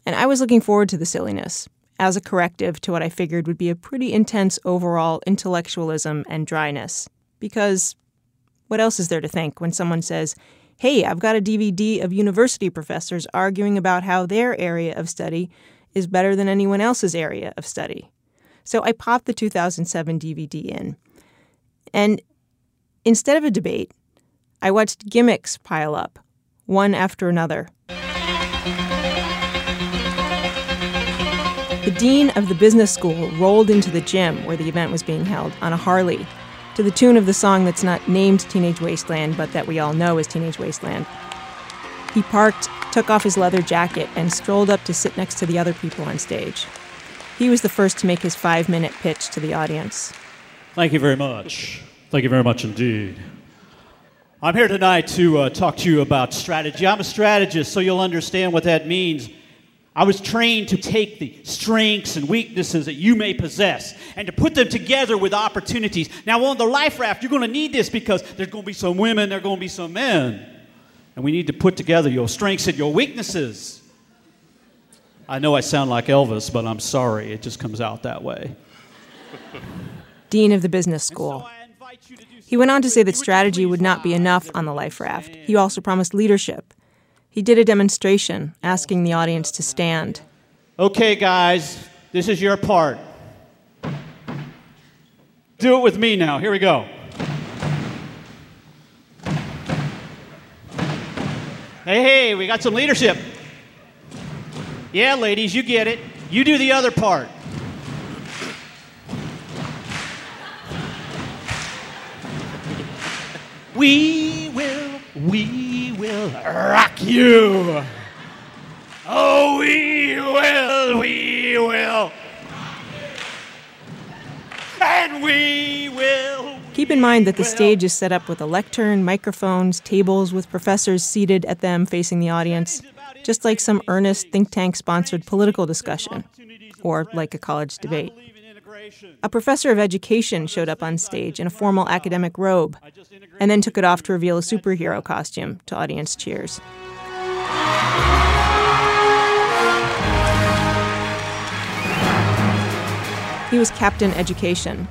And I was looking forward to the silliness as a corrective to what I figured would be a pretty intense overall intellectualism and dryness. Because what else is there to think when someone says, Hey, I've got a DVD of university professors arguing about how their area of study is better than anyone else's area of study? So I popped the 2007 DVD in. And instead of a debate, I watched gimmicks pile up, one after another. The dean of the business school rolled into the gym where the event was being held on a Harley to the tune of the song that's not named Teenage Wasteland, but that we all know as Teenage Wasteland. He parked, took off his leather jacket, and strolled up to sit next to the other people on stage. He was the first to make his five minute pitch to the audience. Thank you very much. Thank you very much indeed. I'm here tonight to uh, talk to you about strategy. I'm a strategist, so you'll understand what that means. I was trained to take the strengths and weaknesses that you may possess and to put them together with opportunities. Now, on the life raft, you're going to need this because there's going to be some women, there's going to be some men. And we need to put together your strengths and your weaknesses. I know I sound like Elvis, but I'm sorry, it just comes out that way. Dean of the business school. He went on to say that strategy would not be enough on the life raft. He also promised leadership. He did a demonstration, asking the audience to stand. Okay, guys, this is your part. Do it with me now. Here we go. Hey, hey, we got some leadership. Yeah, ladies, you get it. You do the other part. We will, we will rock you. Oh, we will, we will. And we will. Keep in mind that the stage is set up with a lectern, microphones, tables with professors seated at them facing the audience, just like some earnest think tank sponsored political discussion, or like a college debate. A professor of education showed up on stage in a formal academic robe and then took it off to reveal a superhero costume to audience cheers. He was Captain Education.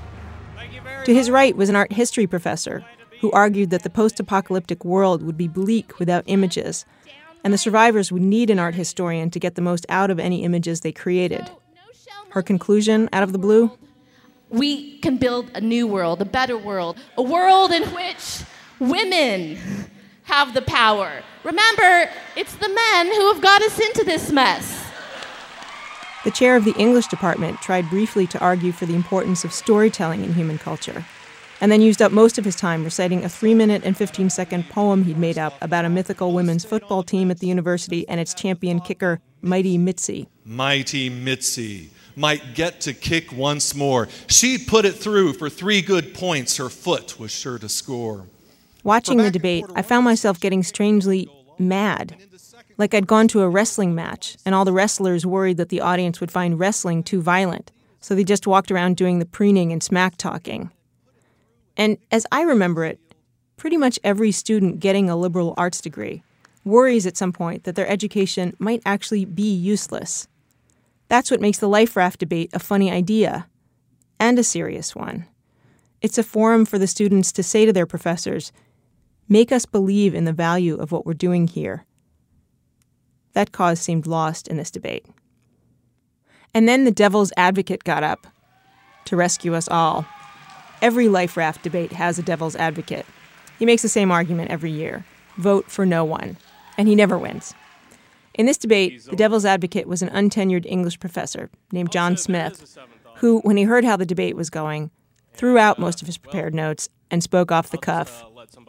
To his right was an art history professor who argued that the post apocalyptic world would be bleak without images, and the survivors would need an art historian to get the most out of any images they created. Her conclusion out of the blue? We can build a new world, a better world, a world in which women have the power. Remember, it's the men who have got us into this mess. The chair of the English department tried briefly to argue for the importance of storytelling in human culture, and then used up most of his time reciting a 3 minute and 15 second poem he'd made up about a mythical women's football team at the university and its champion kicker, Mighty Mitzi. Mighty Mitzi might get to kick once more. She'd put it through for three good points. Her foot was sure to score. Watching the debate, I found myself getting strangely mad like I'd gone to a wrestling match, and all the wrestlers worried that the audience would find wrestling too violent, so they just walked around doing the preening and smack talking. And as I remember it, pretty much every student getting a liberal arts degree worries at some point that their education might actually be useless. That's what makes the life raft debate a funny idea and a serious one. It's a forum for the students to say to their professors, make us believe in the value of what we're doing here. That cause seemed lost in this debate. And then the devil's advocate got up to rescue us all. Every life raft debate has a devil's advocate. He makes the same argument every year vote for no one, and he never wins. In this debate, the devil's advocate was an untenured English professor named John Smith, who, when he heard how the debate was going, threw out most of his prepared notes and spoke off the cuff,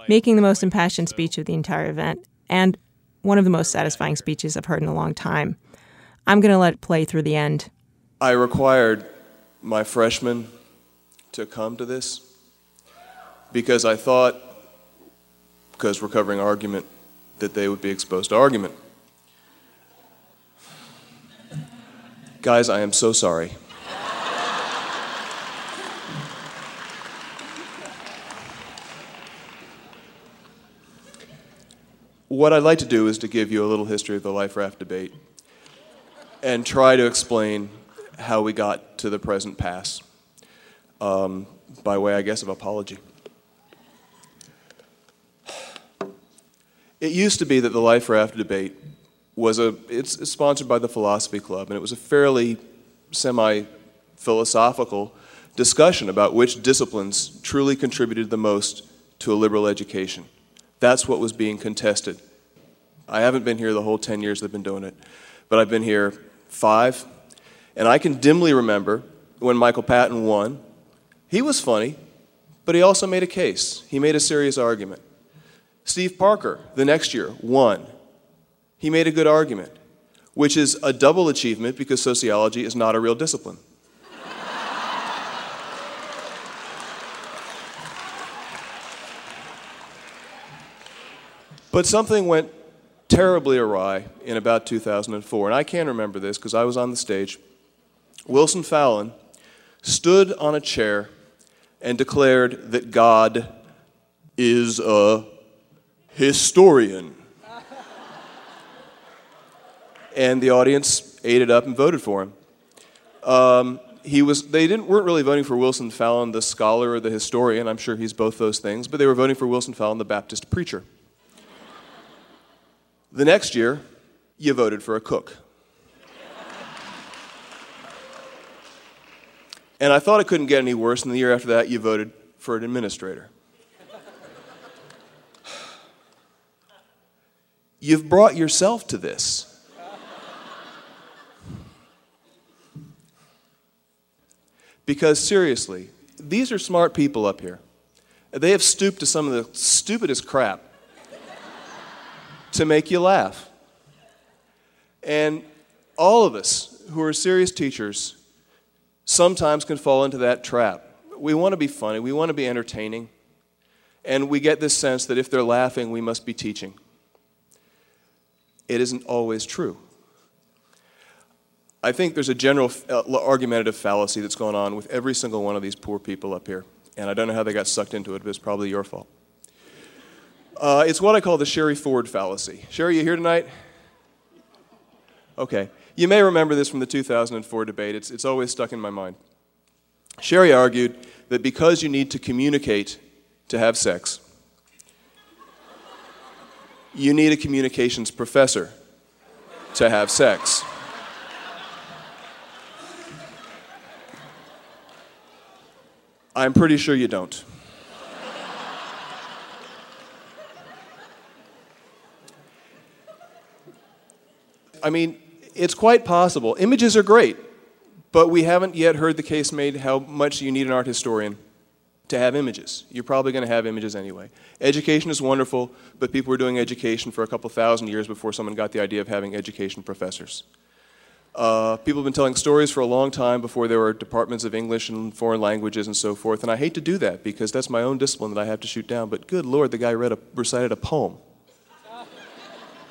making the most impassioned speech of the entire event and one of the most satisfying speeches I've heard in a long time. I'm going to let it play through the end. I required my freshmen to come to this because I thought, because we're covering argument, that they would be exposed to argument. Guys, I am so sorry. what I'd like to do is to give you a little history of the life raft debate and try to explain how we got to the present pass um, by way, I guess, of apology. It used to be that the life raft debate was a it's sponsored by the philosophy club and it was a fairly semi philosophical discussion about which disciplines truly contributed the most to a liberal education that's what was being contested. I haven't been here the whole 10 years they've been doing it, but I've been here five. And I can dimly remember when Michael Patton won. He was funny, but he also made a case. He made a serious argument. Steve Parker, the next year, won. He made a good argument, which is a double achievement because sociology is not a real discipline. But something went terribly awry in about 2004, and I can remember this because I was on the stage. Wilson Fallin stood on a chair and declared that God is a historian. And the audience ate it up and voted for him. Um, he was, they didn't, weren't really voting for Wilson Fallin, the scholar or the historian. I'm sure he's both those things, but they were voting for Wilson Fallin, the Baptist preacher. The next year, you voted for a cook. And I thought it couldn't get any worse, and the year after that, you voted for an administrator. You've brought yourself to this. Because seriously, these are smart people up here. They have stooped to some of the stupidest crap to make you laugh. And all of us who are serious teachers sometimes can fall into that trap. We want to be funny, we want to be entertaining, and we get this sense that if they're laughing, we must be teaching. It isn't always true. I think there's a general uh, argumentative fallacy that's going on with every single one of these poor people up here, and I don't know how they got sucked into it, but it's probably your fault. Uh, it's what I call the Sherry Ford fallacy. Sherry, you here tonight? Okay. You may remember this from the 2004 debate. It's, it's always stuck in my mind. Sherry argued that because you need to communicate to have sex, you need a communications professor to have sex. I'm pretty sure you don't. I mean, it's quite possible. Images are great, but we haven't yet heard the case made how much you need an art historian to have images. You're probably going to have images anyway. Education is wonderful, but people were doing education for a couple thousand years before someone got the idea of having education professors. Uh, people have been telling stories for a long time before there were departments of English and foreign languages and so forth, and I hate to do that because that's my own discipline that I have to shoot down, but good Lord, the guy read a, recited a poem.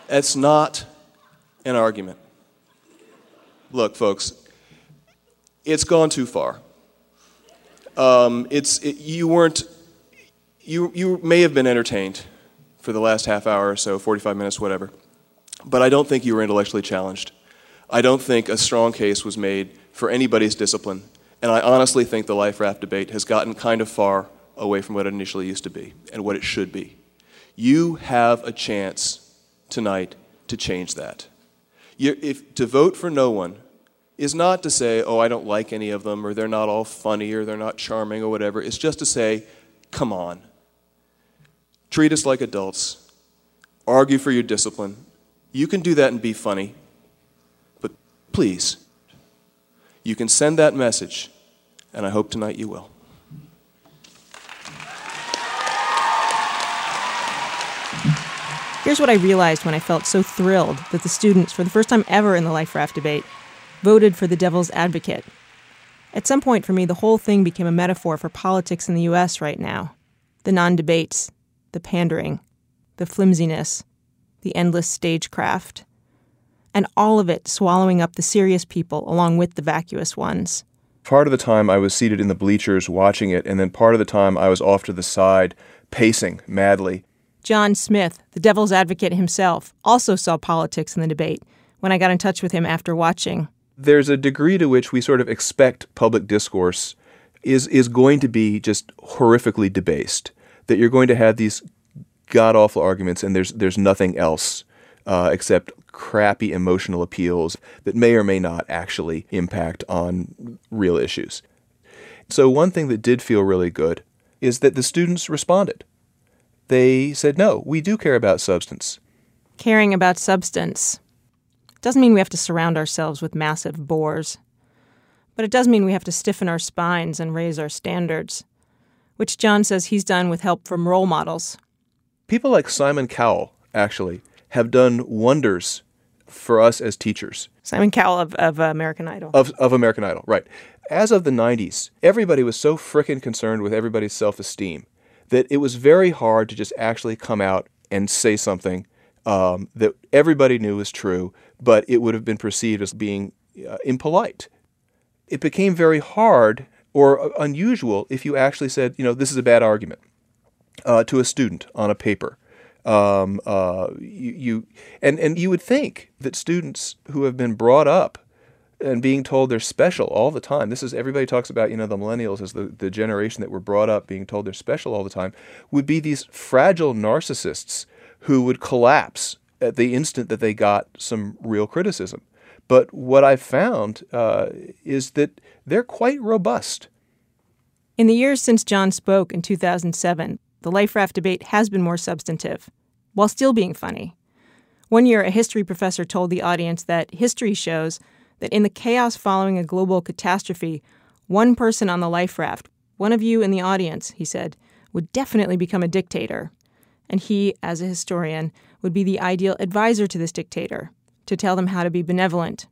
That's not an argument. Look, folks, it's gone too far. Um, it's, it, you weren't, you, you may have been entertained for the last half hour or so, 45 minutes, whatever, but I don't think you were intellectually challenged. I don't think a strong case was made for anybody's discipline, and I honestly think the life raft debate has gotten kind of far away from what it initially used to be and what it should be. You have a chance tonight to change that. You, if, to vote for no one is not to say, oh, I don't like any of them, or they're not all funny, or they're not charming, or whatever. It's just to say, come on. Treat us like adults. Argue for your discipline. You can do that and be funny. Please, you can send that message, and I hope tonight you will. Here's what I realized when I felt so thrilled that the students, for the first time ever in the Life Raft debate, voted for the devil's advocate. At some point for me, the whole thing became a metaphor for politics in the US right now the non debates, the pandering, the flimsiness, the endless stagecraft, and all of it swallowing up the serious people along with the vacuous ones. Part of the time I was seated in the bleachers watching it, and then part of the time I was off to the side, pacing madly. John Smith, the devil's advocate himself, also saw politics in the debate when I got in touch with him after watching there's a degree to which we sort of expect public discourse is is going to be just horrifically debased. That you're going to have these god awful arguments, and there's there's nothing else uh, except crappy emotional appeals that may or may not actually impact on real issues. So one thing that did feel really good is that the students responded. They said, "No, we do care about substance." Caring about substance doesn't mean we have to surround ourselves with massive bores. But it does mean we have to stiffen our spines and raise our standards, which John says he's done with help from role models. People like Simon Cowell, actually, have done wonders for us as teachers. Simon Cowell of, of American Idol. Of, of American Idol, right. As of the 90s, everybody was so frickin' concerned with everybody's self esteem that it was very hard to just actually come out and say something um, that everybody knew was true, but it would have been perceived as being uh, impolite. It became very hard or uh, unusual if you actually said, you know, this is a bad argument uh, to a student on a paper. Um, uh, you, you, and and you would think that students who have been brought up and being told they're special all the time. This is everybody talks about, you know, the millennials as the, the generation that were brought up being told they're special all the time, would be these fragile narcissists who would collapse at the instant that they got some real criticism. But what I've found uh, is that they're quite robust. In the years since John spoke in 2007, the life raft debate has been more substantive, while still being funny. One year, a history professor told the audience that history shows that in the chaos following a global catastrophe, one person on the life raft, one of you in the audience, he said, would definitely become a dictator. And he, as a historian, would be the ideal advisor to this dictator, to tell them how to be benevolent.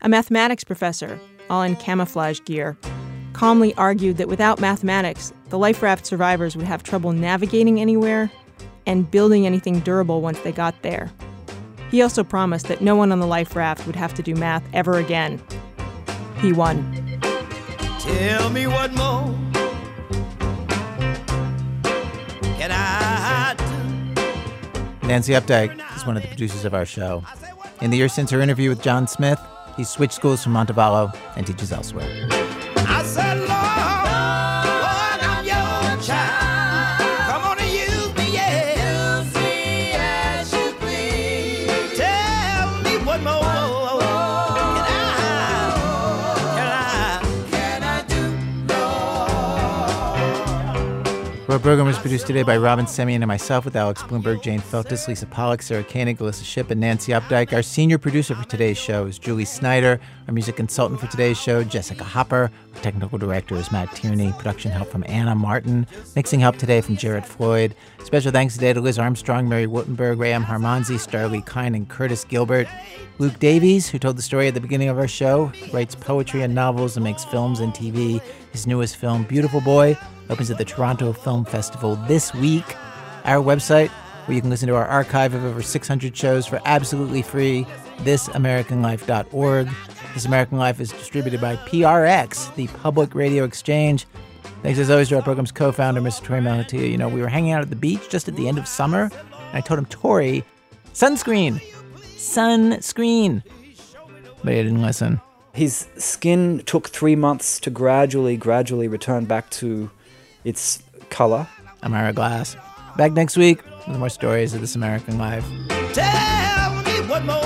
A mathematics professor, all in camouflage gear, calmly argued that without mathematics, the life raft survivors would have trouble navigating anywhere and building anything durable once they got there. He also promised that no one on the life raft would have to do math ever again. He won. Tell me what more can I do? Nancy Updike is one of the producers of our show. In the years since her interview with John Smith, he's switched schools from Montevallo and teaches elsewhere. Our program was produced today by Robyn Semien and myself with Alex Blumberg, Jane Feltes, Lisa Pollak, Sarah Koenig, Alissa Shipp, and Nancy Updike. Our senior producer for today's show is Julie Snyder. Our music consultant for today's show, Jessica Hopper. Our technical director is Matt Tierney. Production help from Anna Martin. Mixing help today from Jared Floyd. Special thanks today to Liz Armstrong, Mary Wittenberg, Ram Harmanzi, Starlee Kine, and Curtis Gilbert. Luke Davies, who told the story at the beginning of our show, writes poetry and novels and makes films and TV. His newest film, Beautiful Boy, opens at the Toronto Film Festival this week. Our website, where you can listen to our archive of over 600 shows for absolutely free, thisamericanlife.org. This American Life is distributed by PRX, the Public Radio Exchange. Thanks as always to our program's co-founder, Mr. Torey Malatia. You know, we were hanging out at the beach just at the end of summer, and I told him, Torey, sunscreen, sunscreen. But he didn't listen. His skin took three months to gradually, gradually return back to its color. I'm Ira Glass. Back next week with more stories of This American Life. Tell me what more